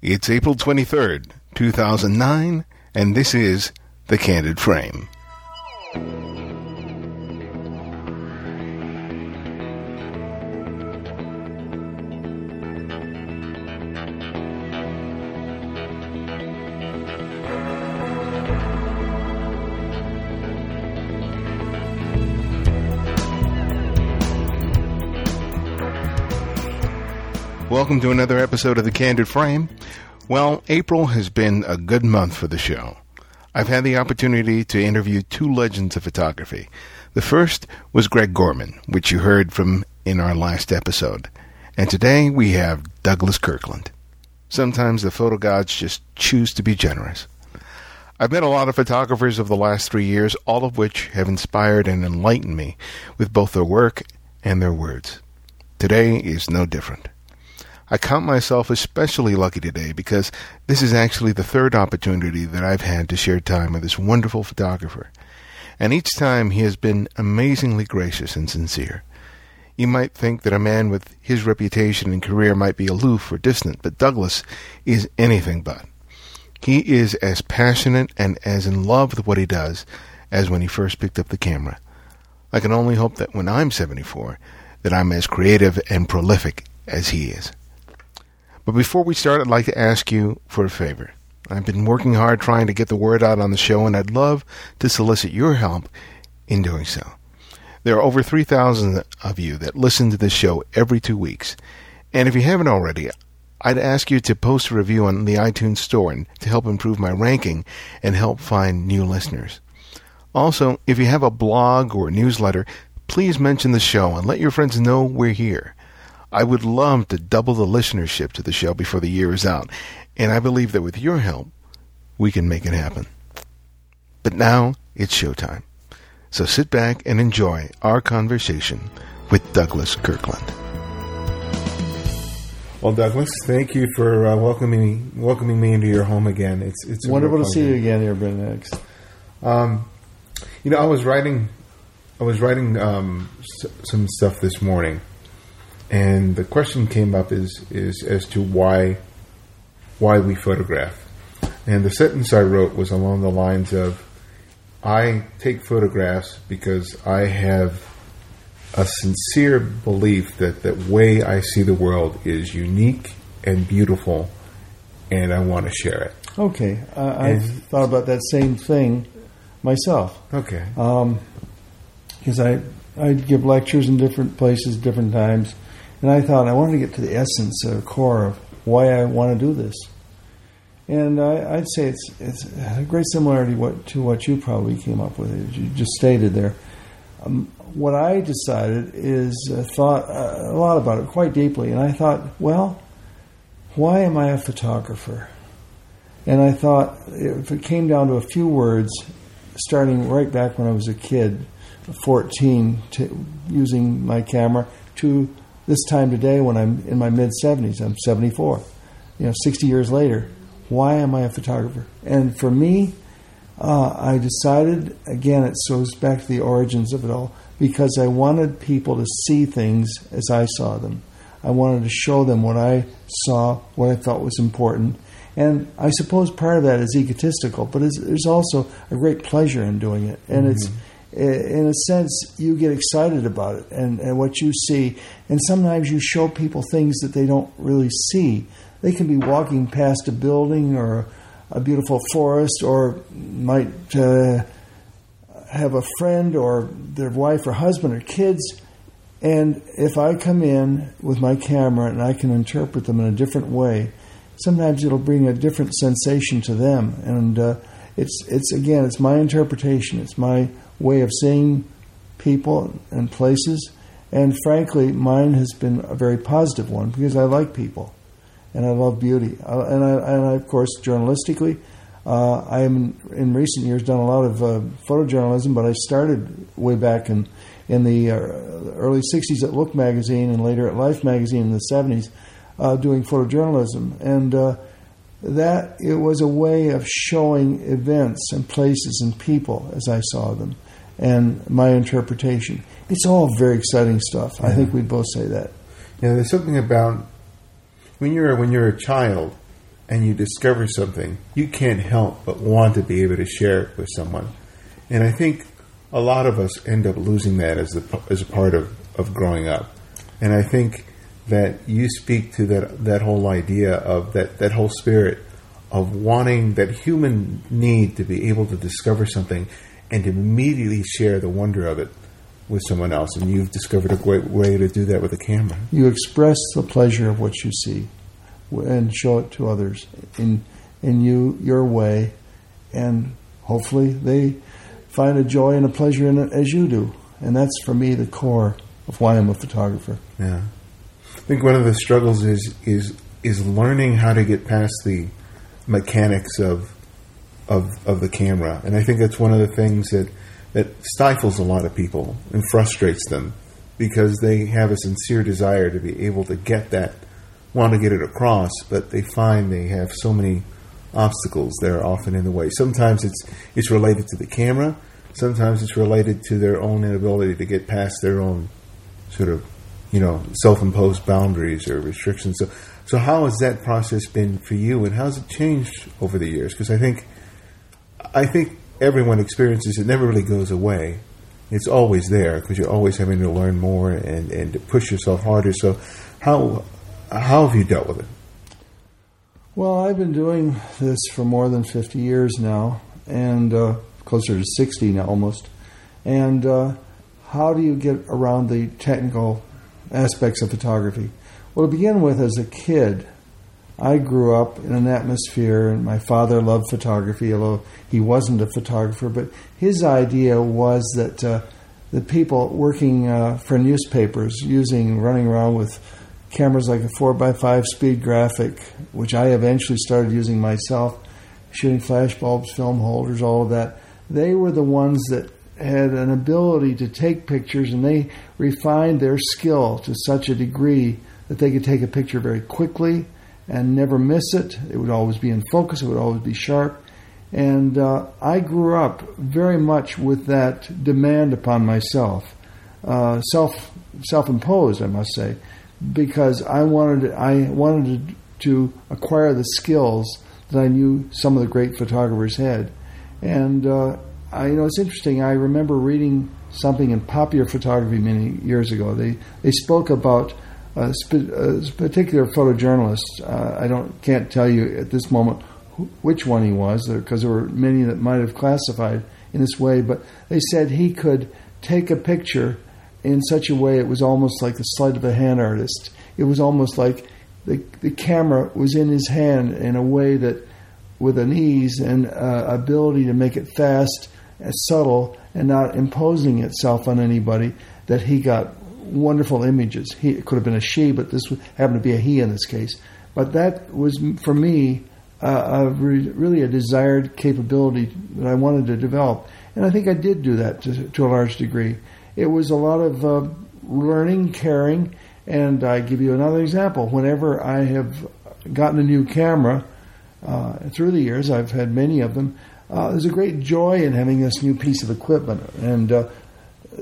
It's April 23rd, 2009, and this is The Candid Frame. Welcome to another episode of The Candid Frame. Well, April has been a good month for the show. I've had the opportunity to interview two legends of photography. The first was Greg Gorman, which you heard from in our last episode. And today we have Douglas Kirkland. Sometimes the photo gods just choose to be generous. I've met a lot of photographers of the last three years, all of which have inspired and enlightened me with both their work and their words. Today is no different. I count myself especially lucky today because this is actually the third opportunity that I've had to share time with this wonderful photographer. And each time he has been amazingly gracious and sincere. You might think that a man with his reputation and career might be aloof or distant, but Douglas is anything but. He is as passionate and as in love with what he does as when he first picked up the camera. I can only hope that when I'm 74, that I'm as creative and prolific as he is. But before we start, I'd like to ask you for a favor. I've been working hard trying to get the word out on the show, and I'd love to solicit your help in doing so. There are over 3,000 of you that listen to this show every two weeks. And if you haven't already, I'd ask you to post a review on the iTunes Store and to help improve my ranking and help find new listeners. Also, if you have a blog or newsletter, please mention the show and let your friends know we're here. I would love to double the listenership to the show before the year is out, and I believe that with your help, we can make it happen. But now it's showtime. So sit back and enjoy our conversation with Douglas Kirkland. Well, Douglas, thank you for uh, welcoming me, welcoming me into your home again. It's it's wonderful to see you again here, Ben X. Um, you know, I was writing, I was writing um, s- some stuff this morning, and the question came up is is as to why why we photograph. And the sentence I wrote was along the lines of I take photographs because I have a sincere belief that the way I see the world is unique and beautiful and I want to share it. Okay, uh, I've thought about that same thing myself Okay. because I I give lectures in different places, different times, and I thought I wanted to get to the essence or core of why I want to do this. And I, I'd say it's it's a great similarity what, to what you probably came up with, as you just stated there. Um, what I decided is uh, thought uh, a lot about it quite deeply, and I thought, well, why am I a photographer? And I thought if it came down to a few words, starting right back when I was a kid, 14, to using my camera, to this time today when I'm in my mid 70s, I'm 74, you know, 60 years later, why am I a photographer? And for me, uh, I decided, again, it goes back to the origins of it all, because I wanted people to see things as I saw them. I wanted to show them what I saw, what I thought was important. And I suppose part of that is egotistical, but there's also a great pleasure in doing it. And it's, in a sense, you get excited about it and, and what you see. And sometimes you show people things that they don't really see. They can be walking past a building or a beautiful forest or might uh, have a friend or their wife or husband or kids. And if I come in with my camera and I can interpret them in a different way, sometimes it'll bring a different sensation to them. And uh, it's it's again, it's my interpretation. It's my way of seeing people and places. And frankly, mine has been a very positive one because I like people and I love beauty. And I, and I, of course, journalistically, uh, I am in recent years done a lot of uh, photojournalism, but I started way back in in the uh, early '60s at Look magazine and later at Life magazine in the '70s, uh, doing photojournalism, and uh, that it was a way of showing events and places and people as I saw them, and my interpretation. It's all very exciting stuff. I think we'd both say that. Yeah, there's something about when you're when you're a child, and you discover something, you can't help but want to be able to share it with someone. And I think a lot of us end up losing that as a, as a part of, of growing up. And I think that you speak to that, that whole idea of that, that whole spirit of wanting that human need to be able to discover something and immediately share the wonder of it with someone else. And you've discovered a great way to do that with a camera. You express the pleasure of what you see and show it to others in in you your way, and hopefully they find a joy and a pleasure in it as you do. And that's for me the core of why I'm a photographer. Yeah, I think one of the struggles is is is learning how to get past the mechanics of of of the camera, and I think that's one of the things that that stifles a lot of people and frustrates them because they have a sincere desire to be able to get that want to get it across, but they find they have so many obstacles that are often in the way. Sometimes it's it's related to the camera. Sometimes it's related to their own inability to get past their own sort of you know self-imposed boundaries or restrictions. So so how has that process been for you, and how has it changed over the years? Because I think I think everyone experiences it. Never really goes away. It's always there because you're always having to learn more and, and to push yourself harder. So how how have you dealt with it? Well, I've been doing this for more than 50 years now, and uh, closer to 60 now almost. And uh, how do you get around the technical aspects of photography? Well, to begin with, as a kid, I grew up in an atmosphere, and my father loved photography, although he wasn't a photographer. But his idea was that uh, the people working uh, for newspapers, using running around with cameras like a 4x5 speed graphic, which I eventually started using myself, shooting flash bulbs, film holders, all of that. They were the ones that had an ability to take pictures and they refined their skill to such a degree that they could take a picture very quickly and never miss it. It would always be in focus, it would always be sharp. And uh, I grew up very much with that demand upon myself, uh, self self imposed, I must say because I wanted I wanted to, acquire the skills that I knew some of the great photographers had, and uh, I you know it's interesting. I remember reading something in Popular Photography many years ago. They they spoke about a, a particular photojournalist. Uh, I don't can't tell you at this moment which one he was because there were many that might have classified in this way, but they said he could take a picture in such a way it was almost like the sleight of a hand artist. It was almost like the, the camera was in his hand in a way that, with an ease and uh, ability to make it fast and subtle and not imposing itself on anybody, that he got wonderful images. He, it could have been a she, but this happened to be a he in this case. But that was, for me, uh, a re- really a desired capability that I wanted to develop. And I think I did do that to, to a large degree it was a lot of uh, learning, caring, and I give you another example. Whenever I have gotten a new camera uh, through the years, I've had many of them. Uh, there's a great joy in having this new piece of equipment, and uh,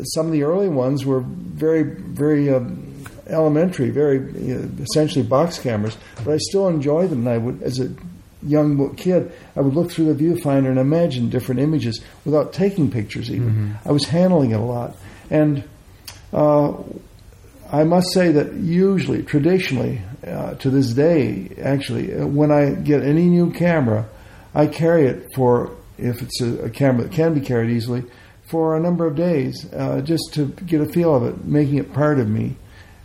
some of the early ones were very, very um, elementary, very essentially box cameras. But I still enjoy them, and I would, as a young kid, I would look through the viewfinder and imagine different images without taking pictures. Even mm-hmm. I was handling it a lot, and uh, I must say that usually, traditionally, uh, to this day, actually, uh, when I get any new camera, I carry it for, if it's a, a camera that can be carried easily, for a number of days, uh, just to get a feel of it, making it part of me.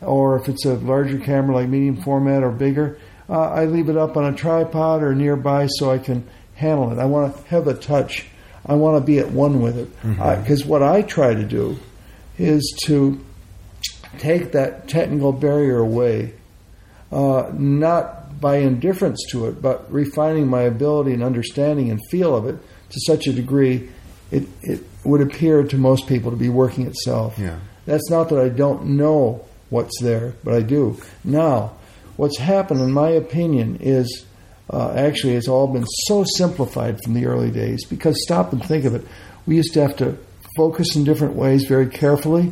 Or if it's a larger camera like medium format or bigger, uh, I leave it up on a tripod or nearby so I can handle it. I want to have a touch. I want to be at one with it. Because mm-hmm. what I try to do is to take that technical barrier away, uh, not by indifference to it, but refining my ability and understanding and feel of it to such a degree it, it would appear to most people to be working itself. Yeah. That's not that I don't know what's there, but I do. Now, what's happened, in my opinion, is uh, actually it's all been so simplified from the early days because stop and think of it. We used to have to focus in different ways very carefully.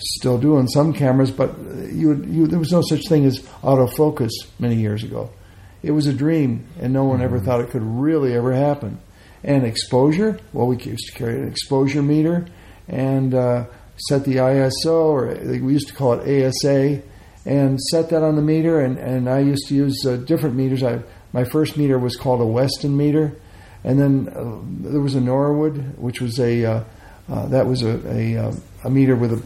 Still do on some cameras, but you, you, there was no such thing as autofocus many years ago. it was a dream, and no one ever thought it could really ever happen. And exposure, well, we used to carry an exposure meter and uh, set the ISO, or we used to call it ASA, and set that on the meter. And, and I used to use uh, different meters. I, my first meter was called a Weston meter, and then uh, there was a Norwood, which was a uh, uh, that was a, a, uh, a meter with a,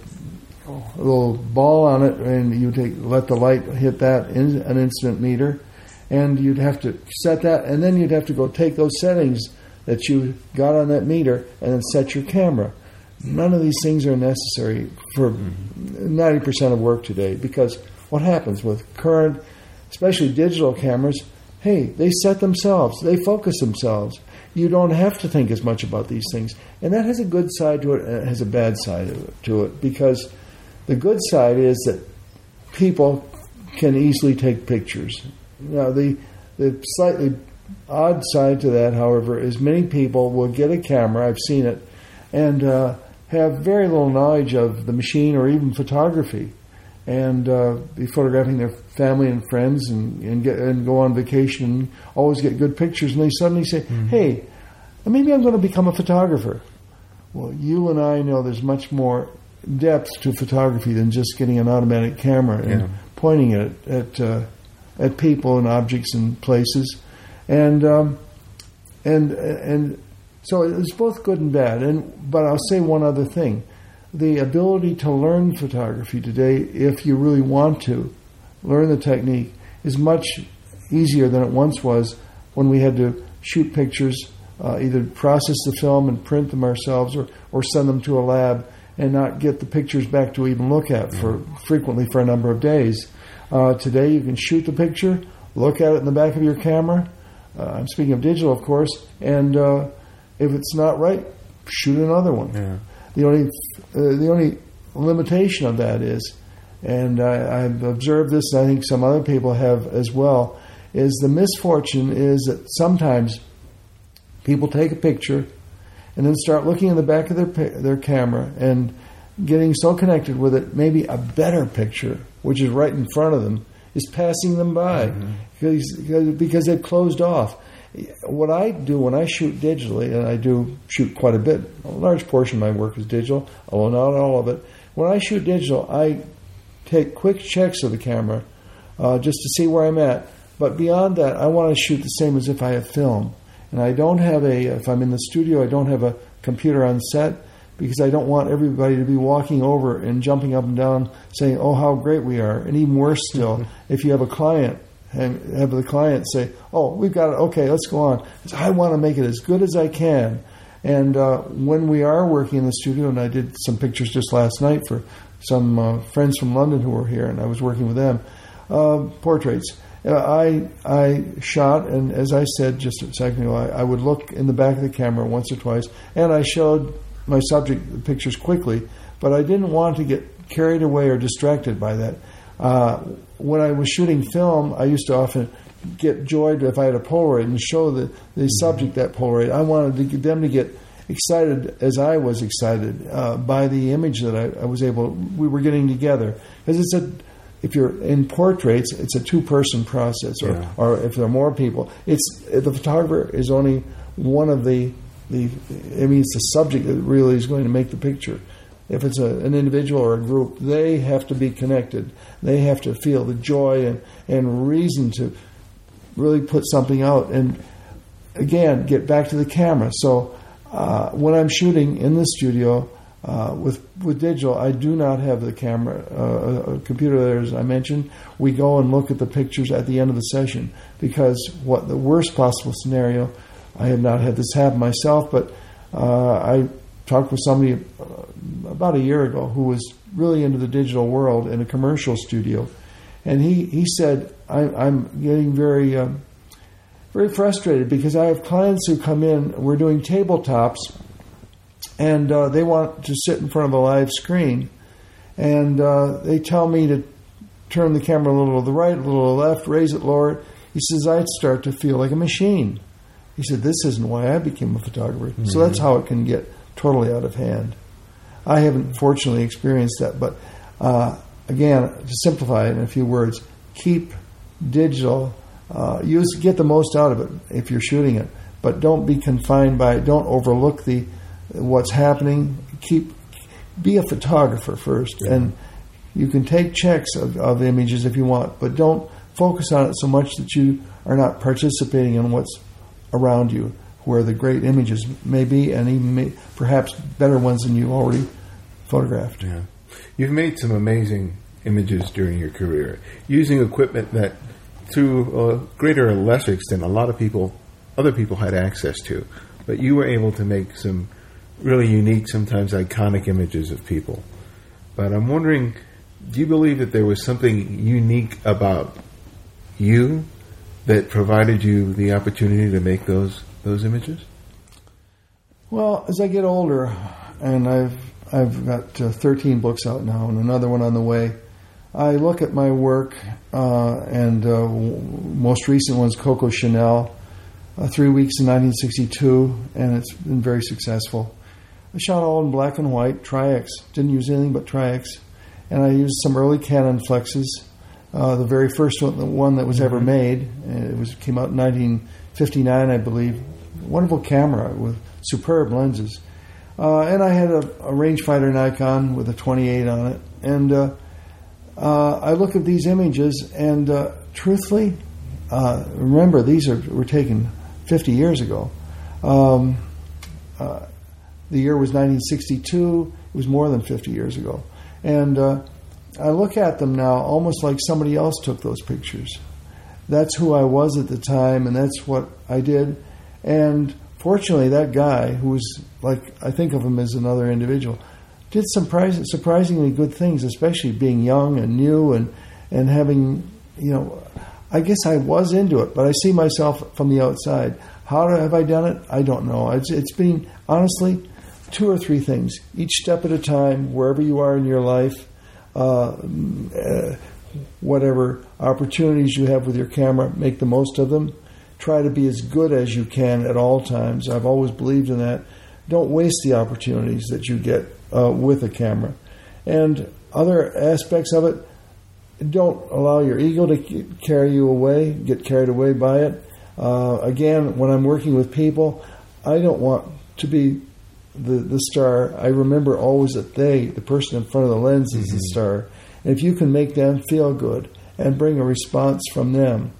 a little ball on it, and you take let the light hit that in an incident meter, and you'd have to set that, and then you'd have to go take those settings that you got on that meter and then set your camera. None of these things are necessary for ninety percent of work today because what happens with current, especially digital cameras? Hey, they set themselves, they focus themselves. You don't have to think as much about these things, and that has a good side to it, and it has a bad side to it because the good side is that people can easily take pictures. Now, the the slightly odd side to that, however, is many people will get a camera. I've seen it, and uh, have very little knowledge of the machine or even photography, and uh, be photographing their family and friends and, and get and go on vacation, and always get good pictures, and they suddenly say, "Hey, maybe I'm going to become a photographer." Well, you and I know there's much more depth to photography than just getting an automatic camera and Yeah. pointing it at uh, at people and objects and places, and um, and and so it's both good and bad. And but I'll say one other thing: the ability to learn photography today, if you really want to learn the technique, is much easier than it once was when we had to shoot pictures, uh, either process the film and print them ourselves, or or send them to a lab and not get the pictures back to even look at for frequently for a number of days. Uh, today, you can shoot the picture, look at it in the back of your camera. Uh, I'm speaking of digital, of course, and uh, if it's not right, shoot another one. Yeah. The only uh, the only limitation of that is, and I, I've observed this, and I think some other people have as well, is the misfortune is that sometimes people take a picture and then start looking in the back of their their camera and getting so connected with it, maybe a better picture, which is right in front of them, is passing them by because, because because they've closed off. What I do when I shoot digitally, and I do shoot quite a bit, a large portion of my work is digital, although not all of it. When I shoot digital, I take quick checks of the camera uh, just to see where I'm at. But beyond that, I want to shoot the same as if I have film. And I don't have a, if I'm in the studio, I don't have a computer on set because I don't want everybody to be walking over and jumping up and down saying, oh, how great we are. And even worse still, if you have a client, and have the client say, oh, we've got it, okay, let's go on. 'Cause I want to make it as good as I can. And uh, when we are working in the studio, and I did some pictures just last night for some uh, friends from London who were here, and I was working with them, uh, portraits. Uh, I I shot, and as I said just a second ago, I, I would look in the back of the camera once or twice, and I showed my subject pictures quickly, but I didn't want to get carried away or distracted by that. Uh, when I was shooting film, I used to often get joyed if I had a Polaroid and show the, the subject that Polaroid. I wanted to them to get excited as I was excited uh, by the image that I, I was able we were getting together because it's a if you're in portraits it's a two person process or, Yeah. or if there are more people it's the photographer is only one of the the I mean it's the subject that really is going to make the picture. If it's a, an individual or a group they have to be connected. They have to feel the joy and, and reason to really put something out. And again get back to the camera. So uh, when i'm shooting in the studio uh, with with digital i do not have the camera uh, a computer there as i mentioned. We go and look at the pictures at the end of the session because what the worst possible scenario i have not had this happen myself but uh, i talked with somebody uh, about a year ago who was really into the digital world in a commercial studio and he, he said I, i'm getting very um, very frustrated because I have clients who come in. We're doing tabletops, and uh, they want to sit in front of a live screen, and uh, they tell me to turn the camera a little to the right, a little to the left, raise it, lower it. He says I'd start to feel like a machine. He said this isn't why I became a photographer. So that's how it can get totally out of hand. I haven't fortunately experienced that, but uh, again, to simplify it in a few words, keep digital uh, use get the most out of it if you're shooting it, but don't be confined by it. Don't overlook the what's happening. Keep be a photographer first, Yeah. and you can take checks of, of images if you want, but don't focus on it so much that you are not participating in what's around you, where the great images may be, and even may, perhaps better ones than you already photographed. Yeah. You've made some amazing images during your career using equipment that, to a greater or lesser extent, a lot of people, other people had access to. But you were able to make some really unique, sometimes iconic images of people. But I'm wondering, do you believe that there was something unique about you that provided you the opportunity to make those those images? Well, as I get older, and I've I've got uh, 13 books out now, and another one on the way. I look at my work, uh, and uh, most recent one's Coco Chanel, uh, three weeks in 1962, and it's been very successful. I shot all in black and white, Tri-X. Didn't use anything but Tri-X, and I used some early Canonflexes. Uh, the very first one, the one that was ever made, it was came out in 1959, I believe. Wonderful camera with superb lenses. Uh, and I had a, a rangefinder Nikon with a 28 on it. And uh, uh, I look at these images, and uh, truthfully, uh, remember these are were taken 50 years ago. Um, uh, the year was 1962. It was more than 50 years ago, and uh, I look at them now almost like somebody else took those pictures. That's who I was at the time, and that's what I did. And fortunately, that guy, who was like I think of him as another individual, did some surprisingly good things, especially being young and new and and having you know. I guess I was into it, but I see myself from the outside. How have I done it? I don't know. It's, it's been honestly two or three things, each step at a time, wherever you are in your life, uh, whatever opportunities you have with your camera, make the most of them. Try to be as good as you can at all times. I've always believed in that. Don't waste the opportunities that you get uh, with a camera. And other aspects of it, don't allow your ego to carry you away, get carried away by it. Uh, again, when I'm working with people, I don't want to be the, the star. I remember always that they, the person in front of the lens, is the star. And if you can make them feel good and bring a response from them,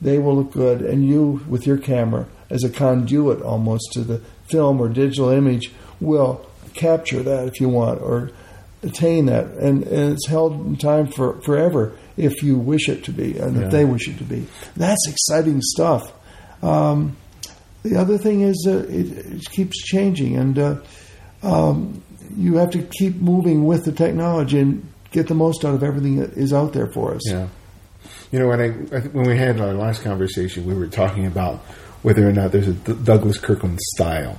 they will look good. And you, with your camera, as a conduit almost to the film or digital image, will capture that if you want or attain that. And, and it's held in time for forever if you wish it to be and Yeah. if they wish it to be. That's exciting stuff. Um, the other thing is uh, it, it keeps changing, and uh, um, you have to keep moving with the technology and get the most out of everything that is out there for us. Yeah. You know, when I, when we had our last conversation, we were talking about whether or not there's a D- Douglas Kirkland style,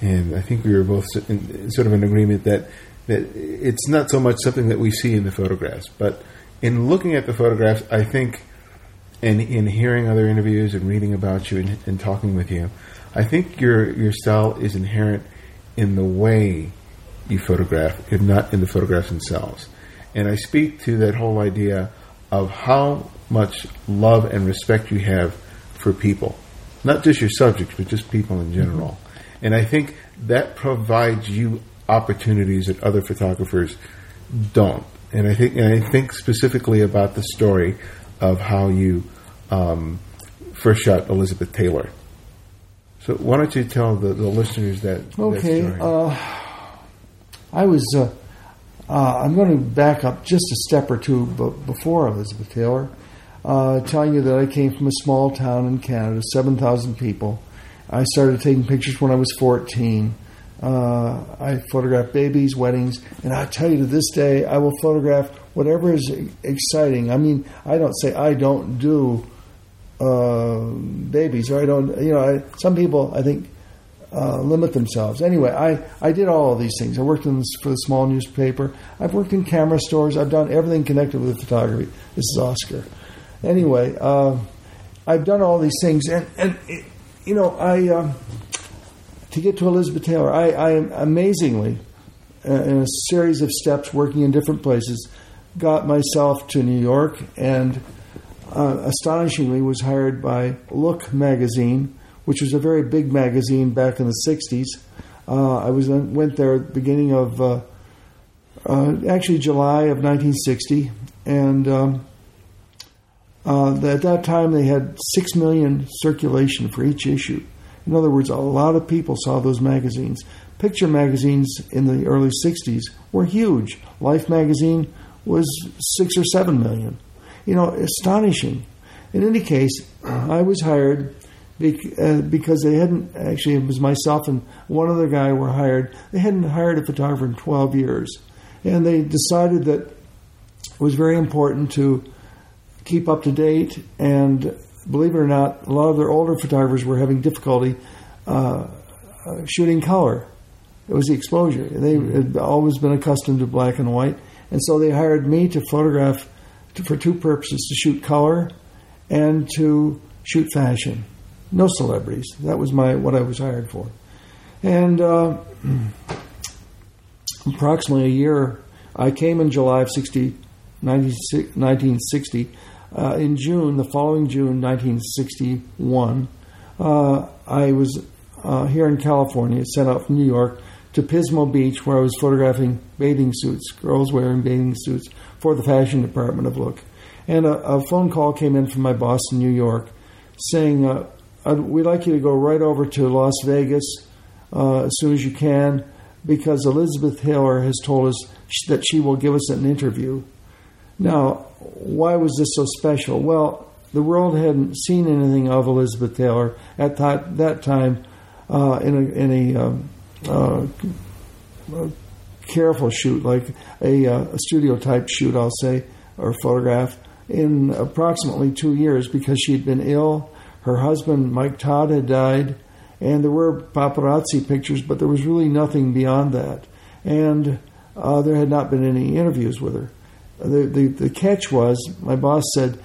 and I think we were both in, sort of in agreement that that it's not so much something that we see in the photographs, but in looking at the photographs, I think, and in hearing other interviews and reading about you and, and talking with you, I think your your style is inherent in the way you photograph, if not in the photographs themselves. And I speak to that whole idea of how much love and respect you have for people, not just your subjects, but just people in general. Mm-hmm. And I think that provides you opportunities that other photographers don't. And I think, and I think specifically about the story of how you um, first shot Elizabeth Taylor. So why don't you tell the, the listeners that? Okay, uh, I was. Uh, uh, I'm going to back up just a step or two b- before Elizabeth Taylor, uh, telling you that I came from a small town in Canada, 7,000 people. I started taking pictures when I was 14. Uh, I photographed babies, weddings, and I tell you to this day, I will photograph whatever is exciting. I mean, I don't say I don't do uh, babies, or I don't. You know, I, some people I think uh, limit themselves. Anyway, I, I did all of these things. I worked in this, for the small newspaper. I've worked in camera stores. I've done everything connected with photography. This is Oscar. Anyway, uh, I've done all these things, and and it, you know, I um, to get to Elizabeth Taylor, I, I am amazingly uh, in a series of steps, working in different places, got myself to New York, and uh, astonishingly, was hired by Look magazine, which was a very big magazine back in the '60s. Uh, I was went there at the beginning of uh, uh, actually July of 1960, and um, uh, at that time they had six million circulation for each issue. In other words, a lot of people saw those magazines. Picture magazines in the early 60s were huge. Life magazine was six or seven million. You know, astonishing. In any case, I was hired uh, because they hadn't actually it was myself and one other guy were hired. They hadn't hired a photographer in 12 years, and they decided that it was very important to keep up to date. And believe it or not, a lot of their older photographers were having difficulty uh, shooting color. It was the exposure. They had always been accustomed to black and white, and so they hired me to photograph to, for two purposes: to shoot color and to shoot fashion. No celebrities. That was my what I was hired for. And uh, approximately a year, I came in July of 60, 1960. Uh, in June, the following June, 1961, uh, I was uh, here in California, sent out from New York to Pismo Beach, where I was photographing bathing suits, girls wearing bathing suits for the fashion department of Look. And a, a phone call came in from my boss in New York saying, uh, We'd like you to go right over to Las Vegas uh, as soon as you can because Elizabeth Taylor has told us that she will give us an interview. Now, why was this so special? Well, the world hadn't seen anything of Elizabeth Taylor at that, that time uh, in a, in a, um, uh, a, careful shoot, like a, uh, a studio type shoot, I'll say, or photograph, in approximately two years because she'd been ill. Her husband, Mike Todd, had died and there were paparazzi pictures, but there was really nothing beyond that. And uh, there had not been any interviews with her. The, the, the catch was, my boss said,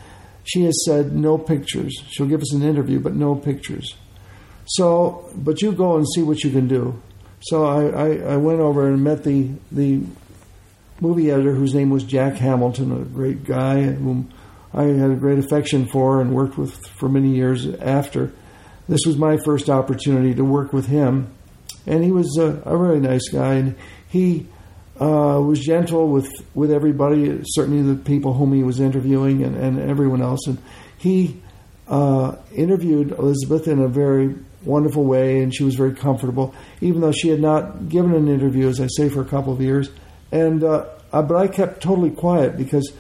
she has said no pictures. She'll give us an interview, but no pictures. So, but you go and see what you can do. So I, I, I went over and met the, the movie editor whose name was Jack Hamilton, a great guy whom I had a great affection for and worked with for many years after. This was my first opportunity to work with him, and he was a, a really nice guy, and he uh, was gentle with with everybody, certainly the people whom he was interviewing, and, and everyone else, and he uh, interviewed Elizabeth in a very wonderful way, and she was very comfortable, even though she had not given an interview, as I say, for a couple of years, and uh, but I kept totally quiet because.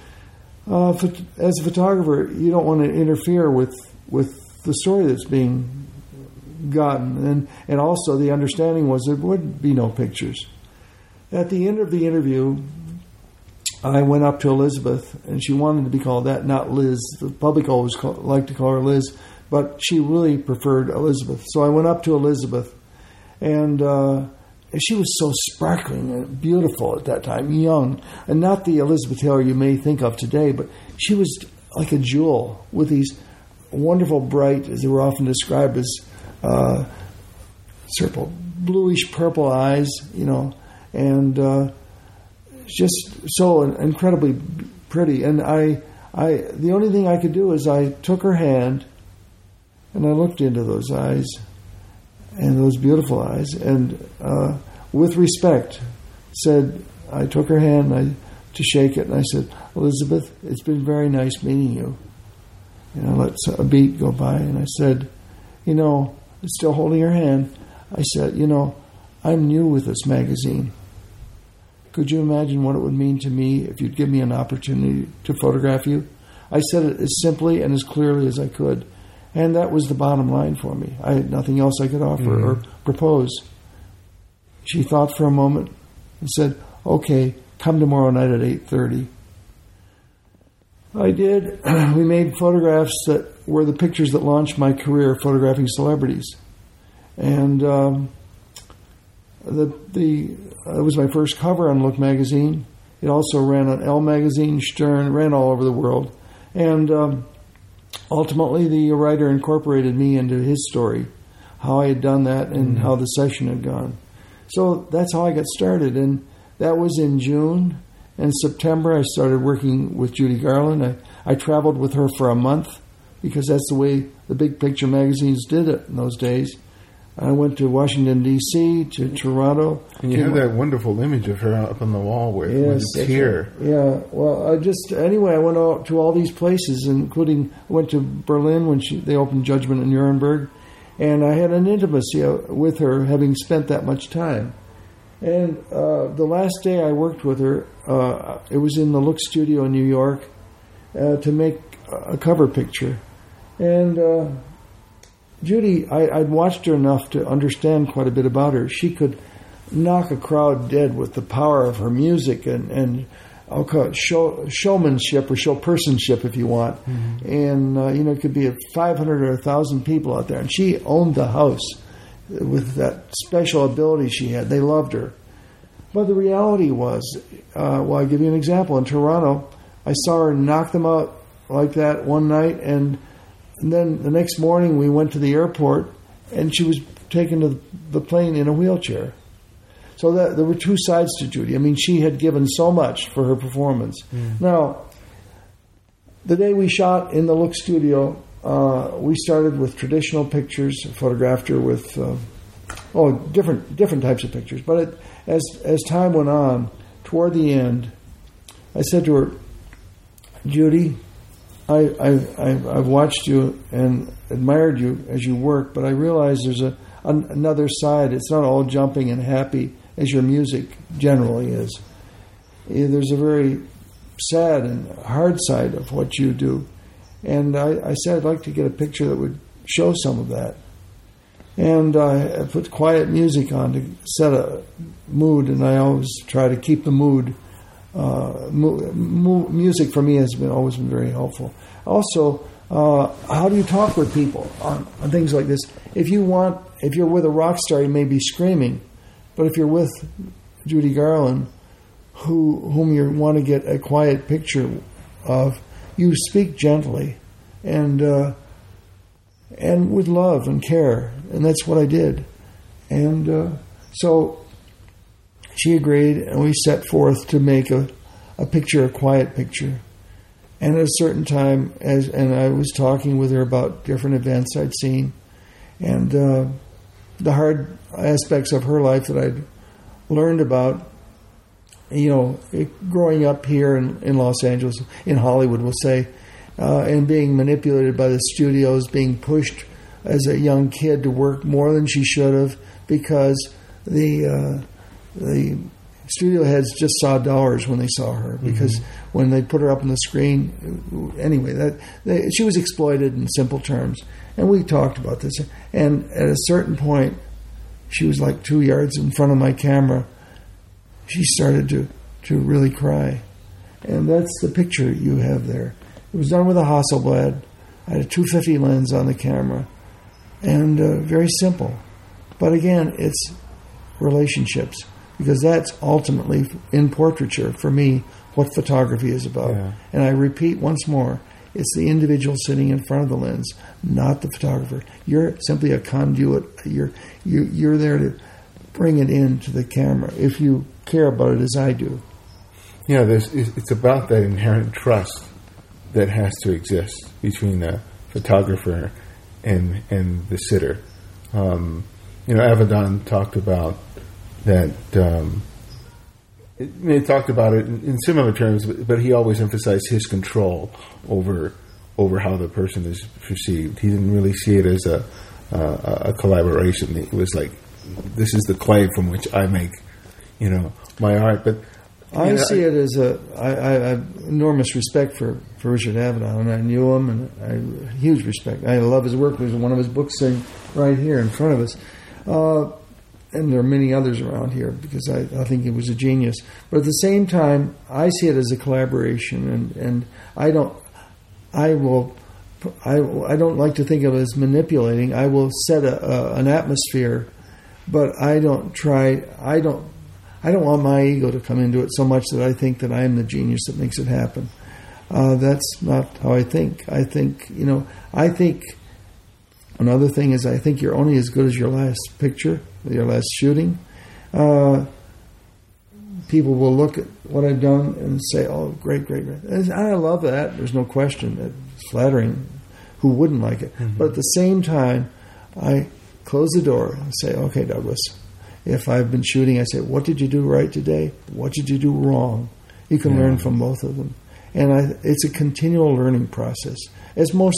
Uh, as a photographer, you don't want to interfere with with the story that's being gotten. And, and also, the understanding was there would be no pictures. At the end of the interview, I went up to Elizabeth, and she wanted to be called that, not Liz. The public always call, like to call her Liz, but she really preferred Elizabeth. So I went up to Elizabeth, and, uh, she was so sparkling and beautiful at that time, young, and not the Elizabeth Taylor you may think of today, but she was like a jewel with these wonderful bright, as they were often described as uh, circle, bluish purple eyes, you know, and uh, just so incredibly pretty. And I, I, the only thing I could do is I took her hand and I looked into those eyes and those beautiful eyes, and uh, with respect, said, I took her hand I, to shake it, and I said, Elizabeth, it's been very nice meeting you. And I let a beat go by, and I said, you know, still holding her hand, I said, you know, I'm new with this magazine. Could you imagine what it would mean to me if you'd give me an opportunity to photograph you? I said it as simply and as clearly as I could. And that was the bottom line for me. I had nothing else I could offer mm-hmm. or propose. She thought for a moment and said, "Okay, come tomorrow night at 8:30." I did. we made photographs that were the pictures that launched my career photographing celebrities, and um, the the it was my first cover on Look magazine. It also ran on Elle magazine, Stern, ran all over the world, and um, ultimately the writer incorporated me into his story, how I had done that, and mm-hmm. how the session had gone. So that's how I got started, and that was in June in September, I started working with Judy Garland. I, I traveled with her for a month because that's the way the big picture magazines did it in those days. I went to Washington D.C. to Toronto. And you have that wonderful image of her up on the wall with, yes, with a tear. Right. Yeah. Well, I just anyway, I went to all these places, including I went to Berlin when she, they opened Judgment in Nuremberg, and I had an intimacy uh, with her, having spent that much time. And uh, the last day I worked with her, uh, it was in the Look Studio in New York uh, to make a cover picture, and uh, Judy, I, would watched her enough to understand quite a bit about her. She could knock a crowd dead with the power of her music and, and I'll call it show, showmanship or show personship if you want. Mm-hmm. And, uh, you know, it could be a 500 or 1,000 people out there. And she owned the house with that special ability she had. They loved her. But the reality was, uh, well, I'll give you an example. In Toronto, I saw her knock them out like that one night, and and then the next morning we went to the airport, and she was taken to the plane in a wheelchair. So that, there were two sides to Judy. I mean, she had given so much for her performance. Mm. Now, the day we shot in the Look Studio, uh, we started with traditional pictures, photographed her with uh, oh different different types of pictures. But it, as as time went on, toward the end, I said to her, Judy, I, I, I've watched you and admired you as you work, but I realize there's a, an, another side. It's not all jumping and happy as your music generally is. There's a very sad and hard side of what you do. And I, I said I'd like to get a picture that would show some of that. And I put quiet music on to set a mood, and I always try to keep the mood uh, mu- mu- music for me has been always been very helpful. Also, uh, how do you talk with people on, on, things like this? If you want, if you're with a rock star, you may be screaming, but if you're with Judy Garland, who whom you want to get a quiet picture of, you speak gently, and uh, and with love and care, and that's what I did, and uh, so she agreed, and we set forth to make a, a picture, a quiet picture. And at a certain time, as and I was talking with her about different events I'd seen, and uh, the hard aspects of her life that I'd learned about. You know, it, growing up here in, in Los Angeles, in Hollywood, we'll say, uh, and being manipulated by the studios, being pushed as a young kid to work more than she should have because the uh, the studio heads just saw dollars when they saw her because mm-hmm. when they put her up on the screen, anyway, that they, she was exploited in simple terms, and we talked about this. And at a certain point, she was like two yards in front of my camera. She started to to really cry, and that's the picture you have there. It was done with a Hasselblad. I had a 250 lens on the camera, and uh, very simple. But again, it's relationships because that's ultimately in portraiture for me what photography is about. Yeah. And I repeat once more, it's the individual sitting in front of the lens, not the photographer. You're simply a conduit. You're you, you're there to bring it into the camera if you care about it as I do. Yeah, there's, it's about that inherent trust that has to exist between the photographer and and the sitter. Um, you know, Avedon talked about that um, it, talked about it in, in similar terms, but, but, he always emphasized his control over over how the person is perceived. He didn't really see it as a a collaboration. It was like this is the clay from which I make, you know, my art. But I know, see I, it as a I, I, I have enormous respect for, for Richard Avedon, and I knew him, and I huge respect. I love his work. There's one of his books sitting right here in front of us. Uh, and there are many others around here because I, I think he was a genius. But at the same time, I see it as a collaboration, and, and I don't, I will, I, I don't like to think of it as manipulating. I will set a, a, an atmosphere, but I don't try. I don't. I don't want my ego to come into it so much that I think that I am the genius that makes it happen. Uh, that's not how I think. I think you know. I think Another thing is, I think you're only as good as your last picture, your last shooting. Uh, people will look at what I've done and say, "Oh, great, great, great." And I love that. There's no question. It's flattering. Who wouldn't like it? Mhm. But at the same time, I close the door and say, "Okay, Douglas." If I've been shooting, I say, "What did you do right today? What did you do wrong?" You can Yeah. learn from both of them, and I, it's a continual learning process, as most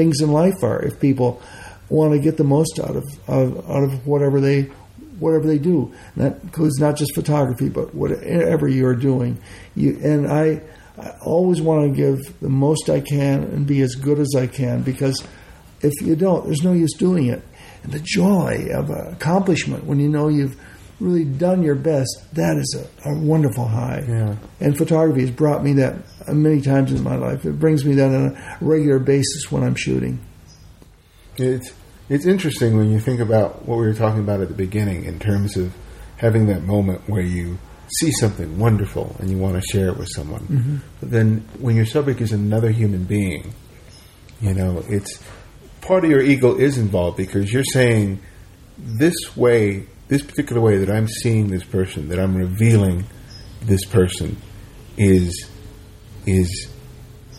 things in life are. If people want to get the most out of, of out of whatever they whatever they do. And that includes not just photography, but whatever you're doing. You, and I, I always want to give the most I can and be as good as I can because if you don't, there's no use doing it. And the joy of accomplishment when you know you've really done your best, that is a, a wonderful high. Yeah. And photography has brought me that many times in my life. It brings me that on a regular basis when I'm shooting. It's it's interesting when you think about what we were talking about at the beginning in terms of having that moment where you see something wonderful and you want to share it with someone. Mm-hmm. But then when your subject is another human being, you know, it's part of your ego is involved because you're saying this way, this particular way that I'm seeing this person, that I'm revealing this person is is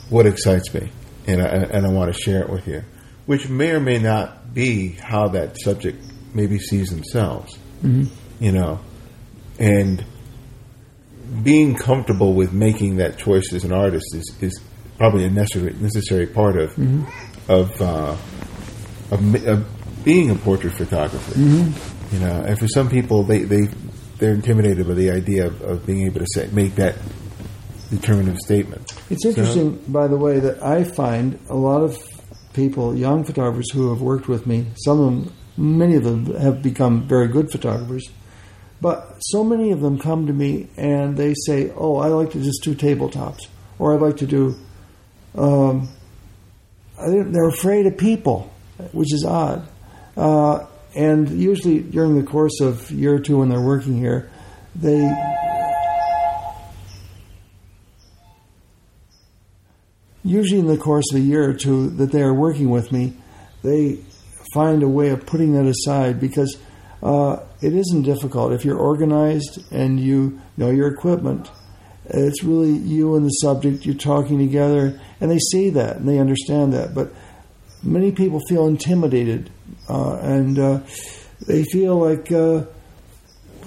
what excites me, and I, and I want to share it with you, which may or may not be how that subject maybe sees themselves, mm-hmm. you know, and being comfortable with making that choice as an artist is, is probably a necessary necessary part of mm-hmm. of, uh, of of being a portrait photographer. Mm-hmm. You know, and for some people, they they they're intimidated by the idea of, of being able to say make that determinative statement. It's interesting, by the way, that I find a lot of people, young photographers who have worked with me, some of them, many of them have become very good photographers, but so many of them come to me and they say, Oh, I like to just do tabletops, or I'd like to do. Um, they're afraid of people, which is odd. Uh, and usually during the course of year or two when they're working here, they usually in the course of a year or two that they are working with me, they find a way of putting that aside because uh, it isn't difficult. If you're organized and you know your equipment, it's really you and the subject, you're talking together, and they see that and they understand that. But many people feel intimidated uh, and uh, they feel like uh,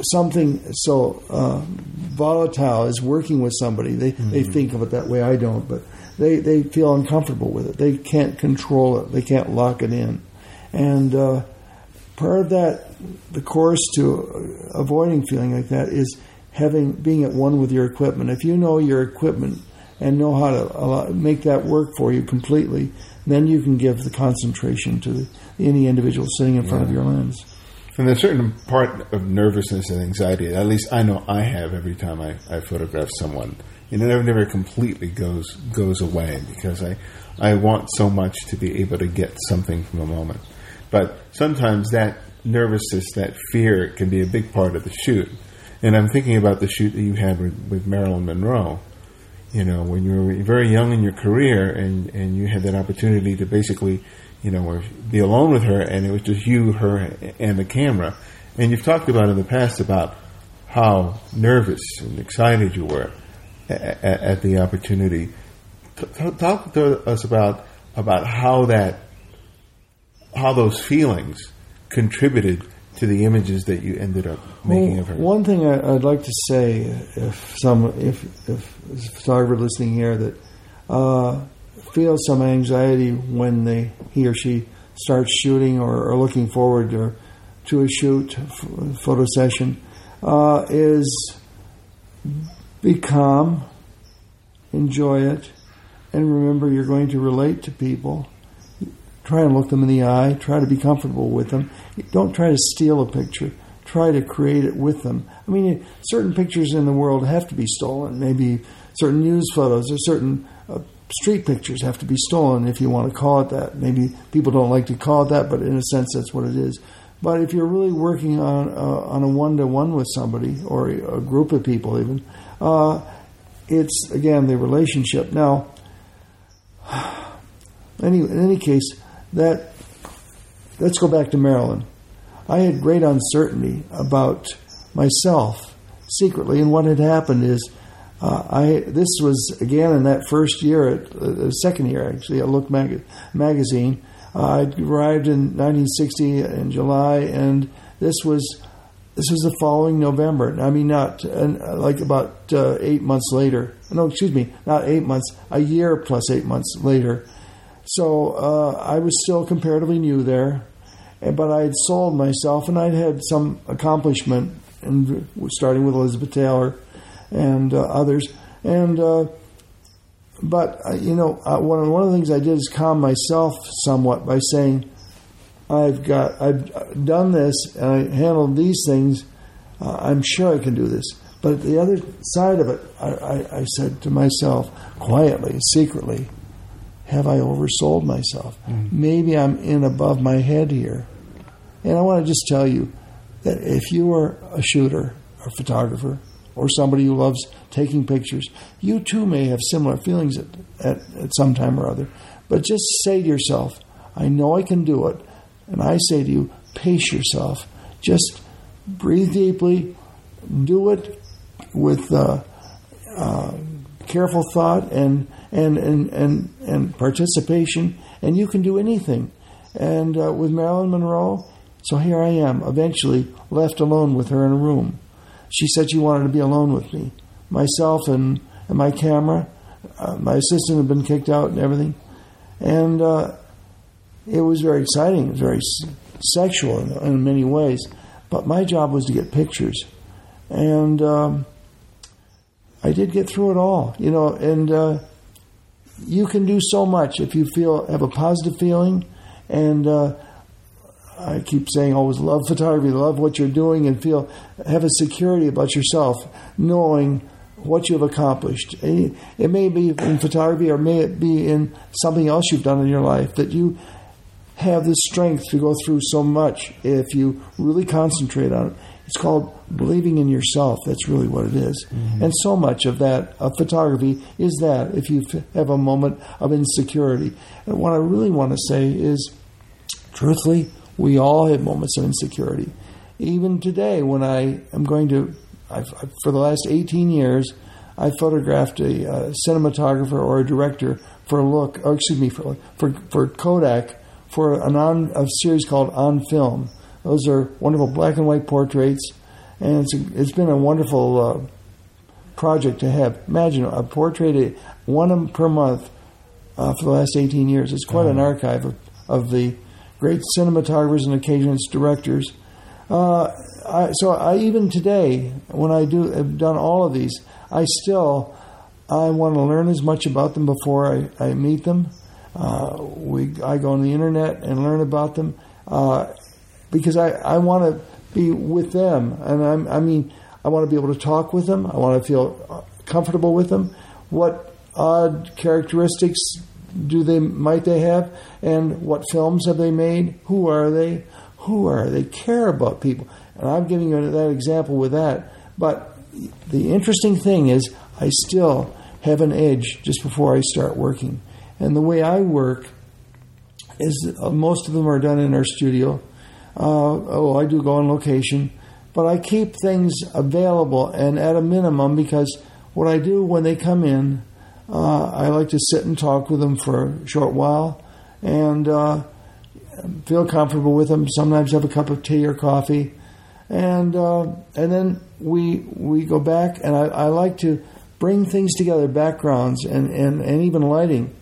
something so uh, volatile is working with somebody. They they think of it that way. I don't, but they they feel uncomfortable with it. They can't control it. They can't lock it in, and uh, part of that, the course to avoiding feeling like that is having being at one with your equipment. If you know your equipment and know how to allow, make that work for you completely, then you can give the concentration to the, any individual sitting in front of your lens. And there's a certain part of nervousness and anxiety, at least I know I have every time I, I photograph someone. And it never, never completely goes goes away because I, I want so much to be able to get something from a moment. But sometimes that nervousness, that fear, can be a big part of the shoot. And I'm thinking about the shoot that you had with, with Marilyn Monroe. You know, when you were very young in your career and, and you had that opportunity to basically, you know, be alone with her and it was just you, her, and the camera. And you've talked about in the past about how nervous and excited you were at, at the opportunity. Talk to us about about how that how those feelings contributed to the images that you ended up making of her. One thing I, I'd like to say, if some, if if photographer listening here that uh, feels some anxiety when they he or she starts shooting or, or looking forward to, to a shoot f- photo session, uh, is be calm, enjoy it, and remember you're going to relate to people. Try and look them in the eye. Try to be comfortable with them. Don't try to steal a picture. Try to create it with them. I mean, certain pictures in the world have to be stolen. Maybe certain news photos or certain uh, street pictures have to be stolen if you want to call it that. Maybe people don't like to call it that, but in a sense, that's what it is. But if you're really working on uh, on a one to one with somebody or a group of people, even, uh, it's again the relationship. Now, any, in any case, that let's go back to Marilyn. I had great uncertainty about myself secretly. And what had happened is, uh, I this was again in that first year, at, uh, second year actually, at Look mag- magazine. Uh, I arrived in 1960 in July, and this was this was the following November. I mean, not uh, like about uh, eight months later. No, excuse me, not eight months. A year plus eight months later. So uh, I was still comparatively new there, but I had sold myself, and I'd had some accomplishment, in, starting with Elizabeth Taylor and uh, others. And uh, but uh, you know, one one of the things I did is calm myself somewhat by saying I've got, I've done this, and I handled these things. Uh, I'm sure I can do this. But the other side of it, I, I, I, said to myself quietly, secretly, have I oversold myself? Mm-hmm. Maybe I'm in above my head here. And I want to just tell you that if you are a shooter, a photographer, or somebody who loves taking pictures, you too may have similar feelings at, at, at some time or other. But just say to yourself, I know I can do it. And I say to you, pace yourself. Just breathe deeply. Do it with uh, uh, careful thought and, and, and, and, and participation, and you can do anything. And uh, with Marilyn Monroe, so here I am, eventually left alone with her in a room. She said she wanted to be alone with me. Myself and, and my camera, uh, my assistant had been kicked out and everything. And uh, it was very exciting. Very sexual in, in, many ways. But my job was to get pictures. And um, I did get through it all, you know, and uh, you can do so much if you feel have a positive feeling and uh, I keep saying always love photography, love what you're doing, and feel have a security about yourself, knowing what you've accomplished. It may be in photography, or may it be in something else you've done in your life that you have the strength to go through so much if you really concentrate on it. It's called believing in yourself. That's really what it is. Mm-hmm. And so much of that, of photography, is that if you have a moment of insecurity. And what I really want to say is, truthfully, we all have moments of insecurity. Even today, when I am going to, I've, for the last 18 years, I photographed a, a cinematographer or a director for a look, or excuse me, for, for, for Kodak for an on, a series called On Film. Those are wonderful black and white portraits, and it's, a, it's been a wonderful uh, project to have. Imagine a portrait, one per month uh, for the last 18 years. It's quite an uh-huh. archive of, of the great cinematographers and occasional directors. Uh, I, so I, even today, when I do have done all of these, I still I want to learn as much about them before I, I meet them. Uh, we, I go on the internet and learn about them uh, because I, I want to be with them. And I'm, I mean, I want to be able to talk with them. I want to feel comfortable with them. What odd characteristics do they might they have, and what films have they made? Who are they? Who are they? Care about people, and I'm giving you that example with that. But the interesting thing is, I still have an edge just before I start working. And the way I work is uh, most of them are done in our studio. Uh, oh, I do go on location, but I keep things available and at a minimum because what I do when they come in, uh, I like to sit and talk with them for a short while and uh, feel comfortable with them. Sometimes have a cup of tea or coffee, and uh, and then we we go back and I, I like to bring things together, backgrounds and, and, and even lighting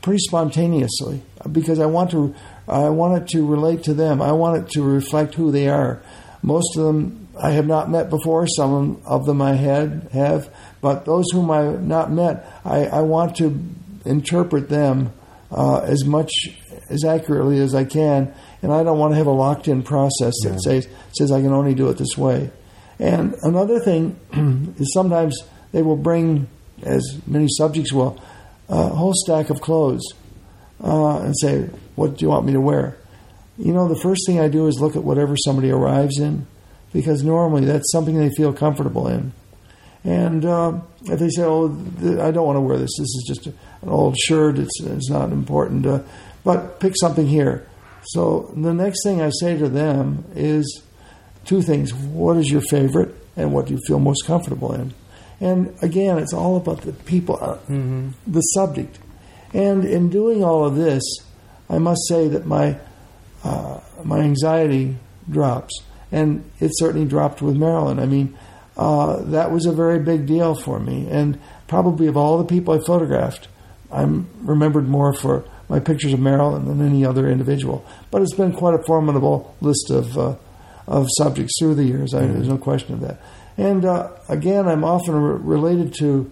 pretty spontaneously because I want to I want it to relate to them. I want it to reflect who they are. Most of them I have not met before. Some of them I had have, but those whom I have not met, I, I want to interpret them uh, as much as accurately as I can, and I don't want to have a locked-in process that yeah. says says I can only do it this way. And another thing is sometimes they will bring, as many subjects will, a whole stack of clothes uh, and say, What do you want me to wear? You know, the first thing I do is look at whatever somebody arrives in because normally that's something they feel comfortable in. And uh, if they say, "Oh, I don't want to wear this. This is just an old shirt. It's it's not important," uh, but pick something here. So the next thing I say to them is two things: What is your favorite, and what do you feel most comfortable in. And again, it's all about the people, uh, the subject. And in doing all of this, I must say that my uh, my anxiety drops, and it certainly dropped with Marilyn. I mean, uh, that was a very big deal for me, and probably of all the people I photographed, I'm remembered more for my pictures of Marilyn than any other individual. But it's been quite a formidable list of uh, of subjects through the years. I, There's no question of that. And uh, again, I'm often re- related to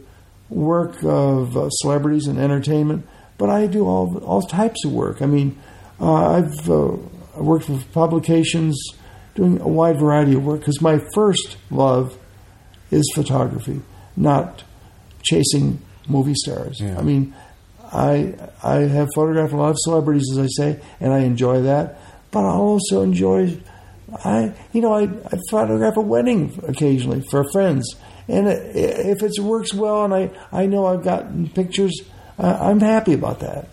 work of uh, celebrities and entertainment, but I do all all types of work. I mean, uh, I've uh, worked with publications, doing a wide variety of work because my first love is photography, not chasing movie stars. Yeah. I mean, I I have photographed a lot of celebrities, as I say, and I enjoy that. But I also enjoy, I you know, I, I photograph a wedding occasionally for friends, and if it works well, and I I know I've gotten pictures, uh, I'm happy about that.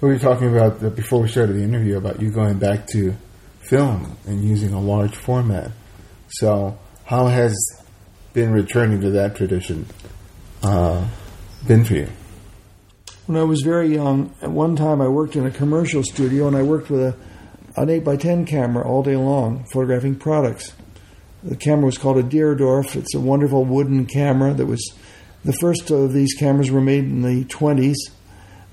We were talking about the, before we started the interview about you going back to film and using a large format. So, how has been returning to that tradition uh, been for you? When I was very young, at one time I worked in a commercial studio and I worked with a, an 8 by 10 camera all day long, photographing products. The camera was called a Deardorff. It's a wonderful wooden camera that was the first of these cameras were made in the 20s,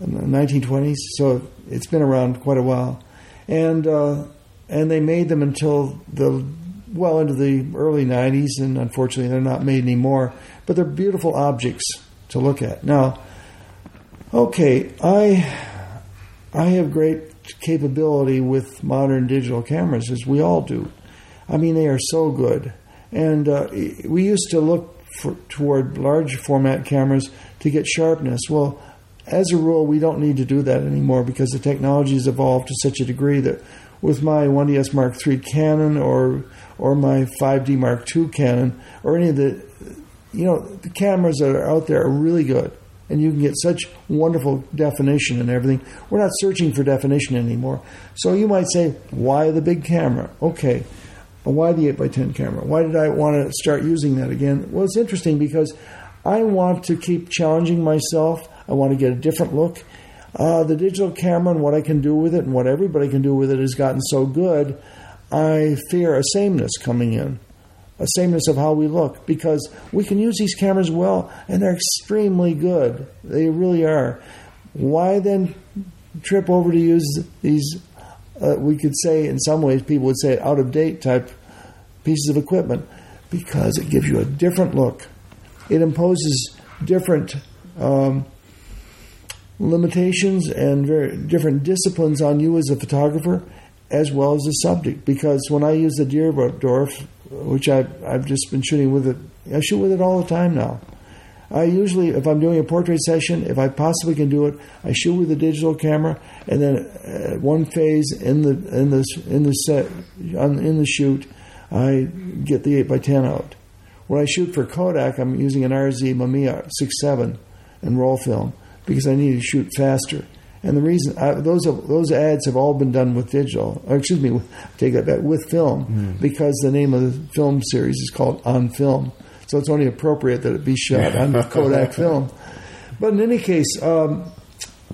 in the 1920s, so it's been around quite a while. And uh, and they made them until the well into the early 90s, and unfortunately they're not made anymore. But they're beautiful objects to look at. Now, Okay, I I have great capability with modern digital cameras, as we all do. I mean, they are so good, and uh, we used to look for, toward large format cameras to get sharpness. Well, as a rule, we don't need to do that anymore because the technology has evolved to such a degree that with my 1DS Mark III Canon or or my 5D Mark II Canon or any of the you know the cameras that are out there are really good and you can get such wonderful definition and everything. We're not searching for definition anymore. So you might say, why the big camera? Okay, why the 8 by 10 camera? Why did I want to start using that again? Well, it's interesting because I want to keep challenging myself. I want to get a different look. Uh, the digital camera and what I can do with it and what everybody can do with it has gotten so good. I fear a sameness coming in a sameness of how we look because we can use these cameras well and they're extremely good. They really are. Why then trip over to use these, uh, we could say in some ways, people would say out of date type pieces of equipment? Because it gives you a different look. It imposes different um, limitations and very different disciplines on you as a photographer as well as the subject. Because when I use the Deardorff, which I've, I've just been shooting with it, I shoot with it all the time now. I usually, if I'm doing a portrait session, if I possibly can do it, I shoot with a digital camera, and then at one phase in the in the in the set on, in the shoot, I get the eight by ten out. When I shoot for Kodak, I'm using an RZ Mamiya 6.7 and roll film because I need to shoot faster. And the reason I, those have, those ads have all been done with digital, or excuse me, take that back with film, Mm. because the name of the film series is called On Film. So it's only appropriate that it be shot on Kodak film. But in any case, um,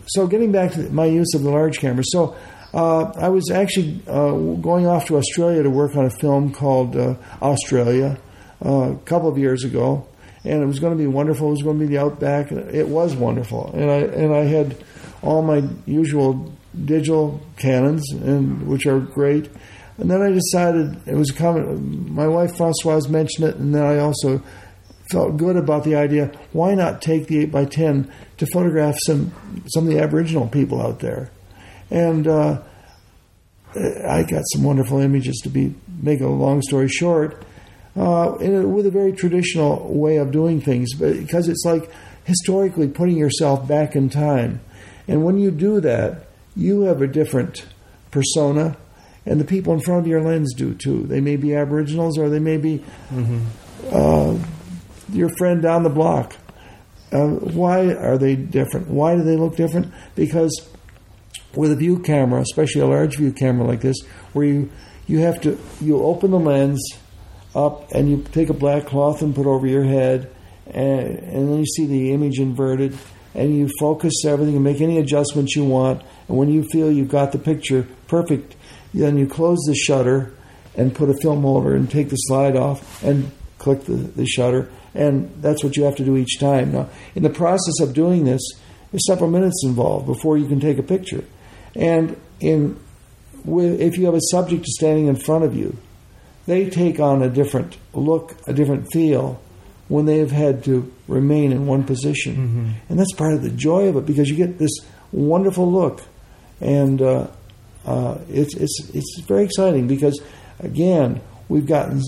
so getting back to my use of the large camera, so uh, I was actually uh, going off to Australia to work on a film called uh, Australia uh, a couple of years ago, and it was going to be wonderful. It was going to be the outback. It was wonderful, and I and I had all my usual digital canons, and which are great. And then I decided it was a comment. My wife Francoise mentioned it, and then I also felt good about the idea. Why not take the eight by ten to photograph some some of the Aboriginal people out there? And uh, I got some wonderful images. To be make a long story short, uh, a, with a very traditional way of doing things, because it's like historically putting yourself back in time. And when you do that, you have a different persona, and the people in front of your lens do too. They may be Aboriginals, or they may be uh, your friend down the block. Uh, why are they different? Why do they look different? Because with a view camera, especially a large view camera like this, where you you have to you open the lens up, and you take a black cloth and put over your head, and, and then you see the image inverted, and you focus everything and make any adjustments you want. And when you feel you've got the picture perfect, then you close the shutter and put a film over and take the slide off and click the, the shutter. And that's what you have to do each time. Now, in the process of doing this, there's several minutes involved before you can take a picture. And in if you have a subject standing in front of you, they take on a different look, a different feel when they have had to remain in one position. Mm-hmm. And that's part of the joy of it because you get this wonderful look. And uh, uh, it's, it's, it's very exciting because, again, we've gotten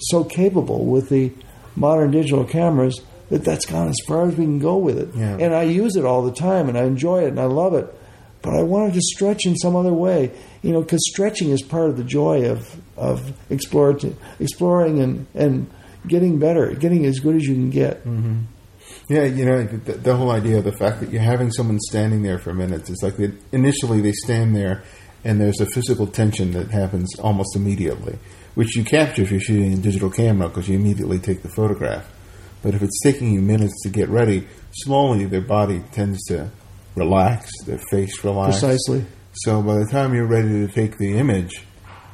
so capable with the modern digital cameras that that's gone as far as we can go with it. Yeah. And I use it all the time and I enjoy it and I love it. But I wanted to stretch in some other way, you know, because stretching is part of the joy of of exploring, exploring and and getting better, getting as good as you can get. Yeah, you know, the, the whole idea of the fact that you're having someone standing there for minutes is like they, initially they stand there and there's a physical tension that happens almost immediately, which you capture if you're shooting a digital camera because you immediately take the photograph. But if it's taking you minutes to get ready, slowly their body tends to relax, their face relaxes. Precisely. So by the time you're ready to take the image,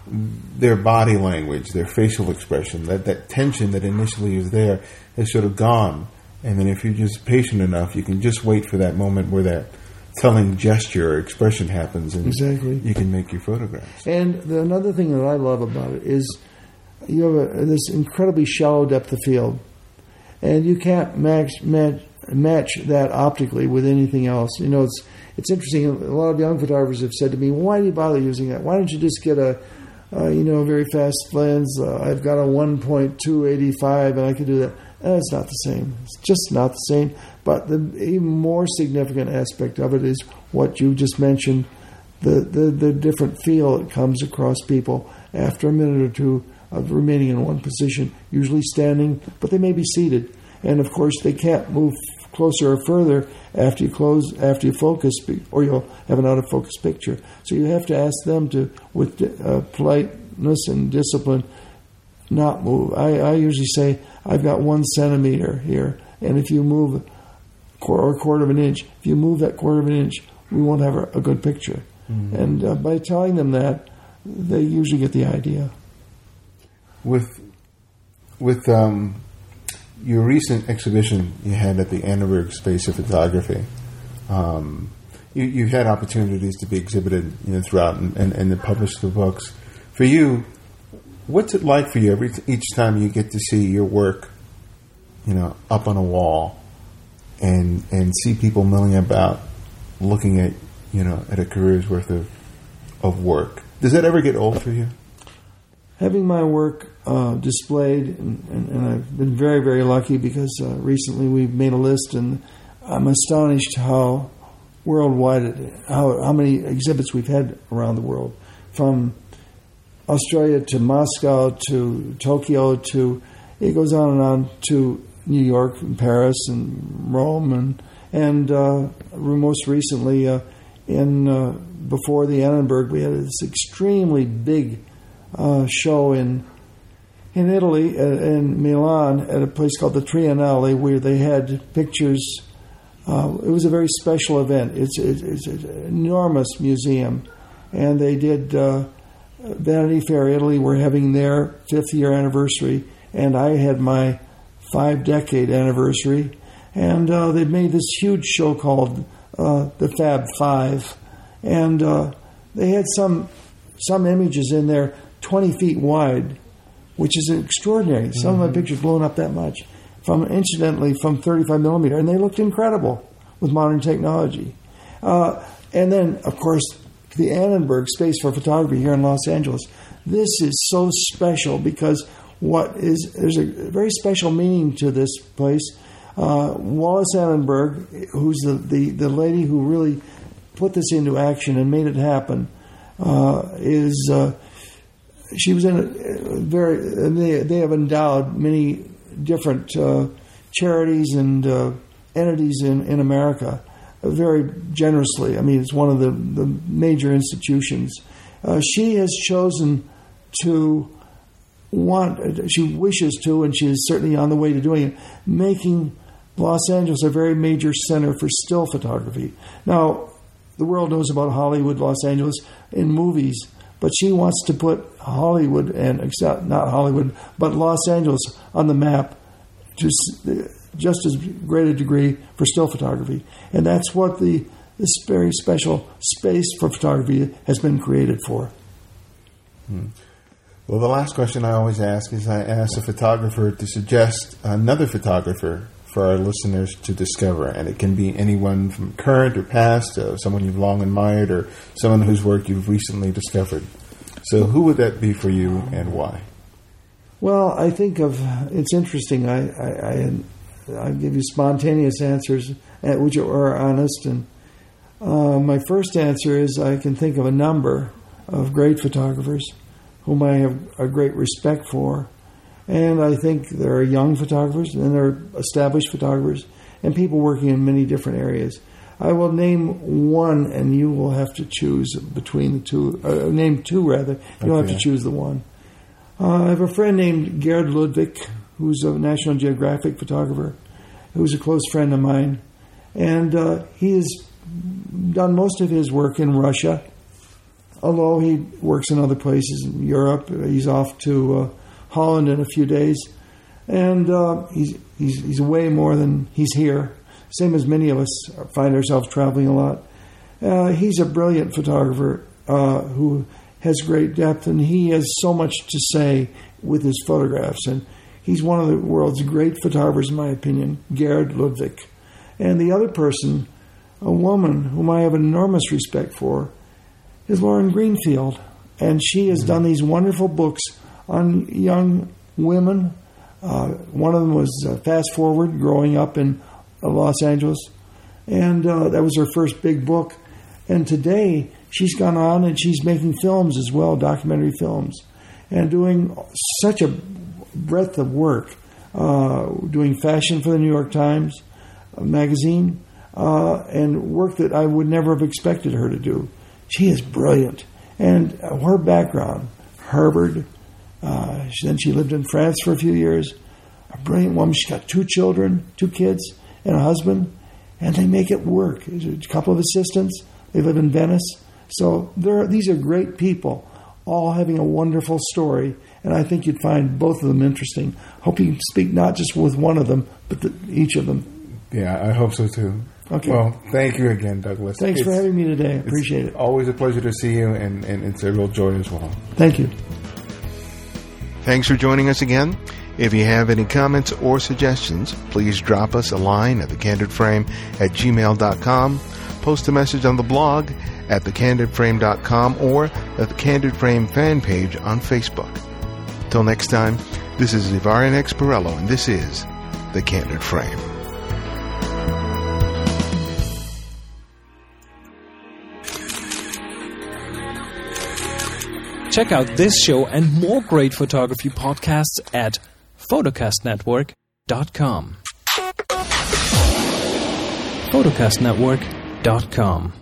their body language, their facial expression, that, that tension that initially is there there is sort of gone. And then if you're just patient enough, you can just wait for that moment where that telling gesture or expression happens and Exactly. you can make your photographs. And the, another thing that I love about it is you have a, this incredibly shallow depth of field, and you can't match, match match that optically with anything else. You know, it's it's interesting. A lot of young photographers have said to me, "Why do you bother using that? Why don't you just get a uh, you know very fast lens? Uh, I've got a 1.285, and I can do that." Eh, it's not the same. It's just not the same. But the even more significant aspect of it is what you just mentioned the, the, the different feel that comes across people after a minute or two of remaining in one position, usually standing, but they may be seated. And of course, they can't move closer or further after you close, after you focus, or you'll have an out of focus picture. So you have to ask them to, with uh, politeness and discipline, not move. I, I usually say, I've got one centimeter here, and if you move or a quarter of an inch, if you move that quarter of an inch, we won't have a, good picture. And uh, by telling them that, they usually get the idea. With with um, your recent exhibition you had at the Annenberg Space of Photography, um, you, you've had opportunities to be exhibited you know, throughout and, and, and to publish the books. For you, what's it like for you every each time you get to see your work, you know, up on a wall, and and see people milling about, looking at you know at a career's worth of of work. Does that ever get old for you? Having my work uh, displayed, and, and, and I've been very, very lucky because uh, recently we've made a list, and I'm astonished how worldwide, how how many exhibits we've had around the world, from Australia to Moscow to Tokyo to it goes on and on to New York and Paris and Rome and and uh, most recently uh, in uh, before the Annenberg we had this extremely big uh, show in in Italy uh, in Milan at a place called the Triennale where they had pictures. Uh, it was a very special event. It's, it's, it's an enormous museum, and they did. Vanity Fair Italy were having their fifth year anniversary, and I had my five decade anniversary. And uh, they made this huge show called uh, the Fab Five, and uh, they had some some images in there twenty feet wide, which is extraordinary. Some of my pictures blown up that much, from incidentally from thirty five millimeter, and they looked incredible with modern technology. Uh, and then, of course, the Annenberg Space for Photography here in Los Angeles. This is so special because what is there's a very special meaning to this place. Uh, Wallis Annenberg, who's the, the, the lady who really put this into action and made it happen, uh, is uh, she was in a very they they have endowed many different uh, charities and uh, entities in in America very generously. I mean, it's one of the, the major institutions. Uh, she has chosen to want, she wishes to, and she is certainly on the way to doing it, making Los Angeles a very major center for still photography. Now, the world knows about Hollywood, Los Angeles in movies, but she wants to put Hollywood and not Hollywood, but Los Angeles on the map to just as great a degree for still photography, and that's what the this very special space for photography has been created for. Hmm. Well, the last question I always ask is I ask a photographer to suggest another photographer for our listeners to discover. And it can be anyone from current or past, uh, someone you've long admired, or someone whose work you've recently discovered. So, who would that be for you and why? Well, I think of it's interesting. I I, I, I give you spontaneous answers, uh, which are honest. And uh, my first answer is I can think of a number of great photographers whom I have a great respect for and I think there are young photographers and there are established photographers and people working in many different areas. I will name one, and you will have to choose between the two. Uh, name two, rather. You'll okay. have to choose the one. Uh, I have a friend named Gerd Ludwig, who's a National Geographic photographer, who's a close friend of mine. And uh, he has done most of his work in Russia, although he works in other places in Europe. He's off to uh, Holland in a few days, and uh, he's, he's he's away more than he's here. Same as many of us find ourselves traveling a lot. Uh, he's a brilliant photographer uh, who has great depth, and he has so much to say with his photographs. And he's one of the world's great photographers, in my opinion, Gerd Ludwig. And the other person, a woman whom I have enormous respect for, is Lauren Greenfield. And she has done these wonderful books on young women. Uh, one of them was uh, Fast Forward, growing up in uh, Los Angeles. And uh, that was her first big book. And today, she's gone on and she's making films as well, documentary films, and doing such a breadth of work. Uh, doing fashion for the New York Times magazine, uh, and work that I would never have expected her to do. She is brilliant. And her background, Harvard, uh, then she lived in France for a few years. A brilliant woman. She's got two children, two kids, and a husband, and they make it work. A couple of assistants. They live in Venice. So these are great people, all having a wonderful story, and I think you'd find both of them interesting. Hope you can speak not just with one of them, but the, each of them. Yeah, I hope so too. Okay. Well, thank you again, Douglas. Thanks it's, for having me today. I appreciate it. Always a pleasure to see you, and, and it's a real joy as well. Thank you. Thanks for joining us again. If you have any comments or suggestions, please drop us a line at thecandidframe at gmail.com, post a message on the blog at thecandidframe.com or at the Candid Frame fan page on Facebook. Till next time, this is Ibarionex. And this is The Candid Frame. Check out this show and more great photography podcasts at photocastnetwork.com. photocastnetwork.com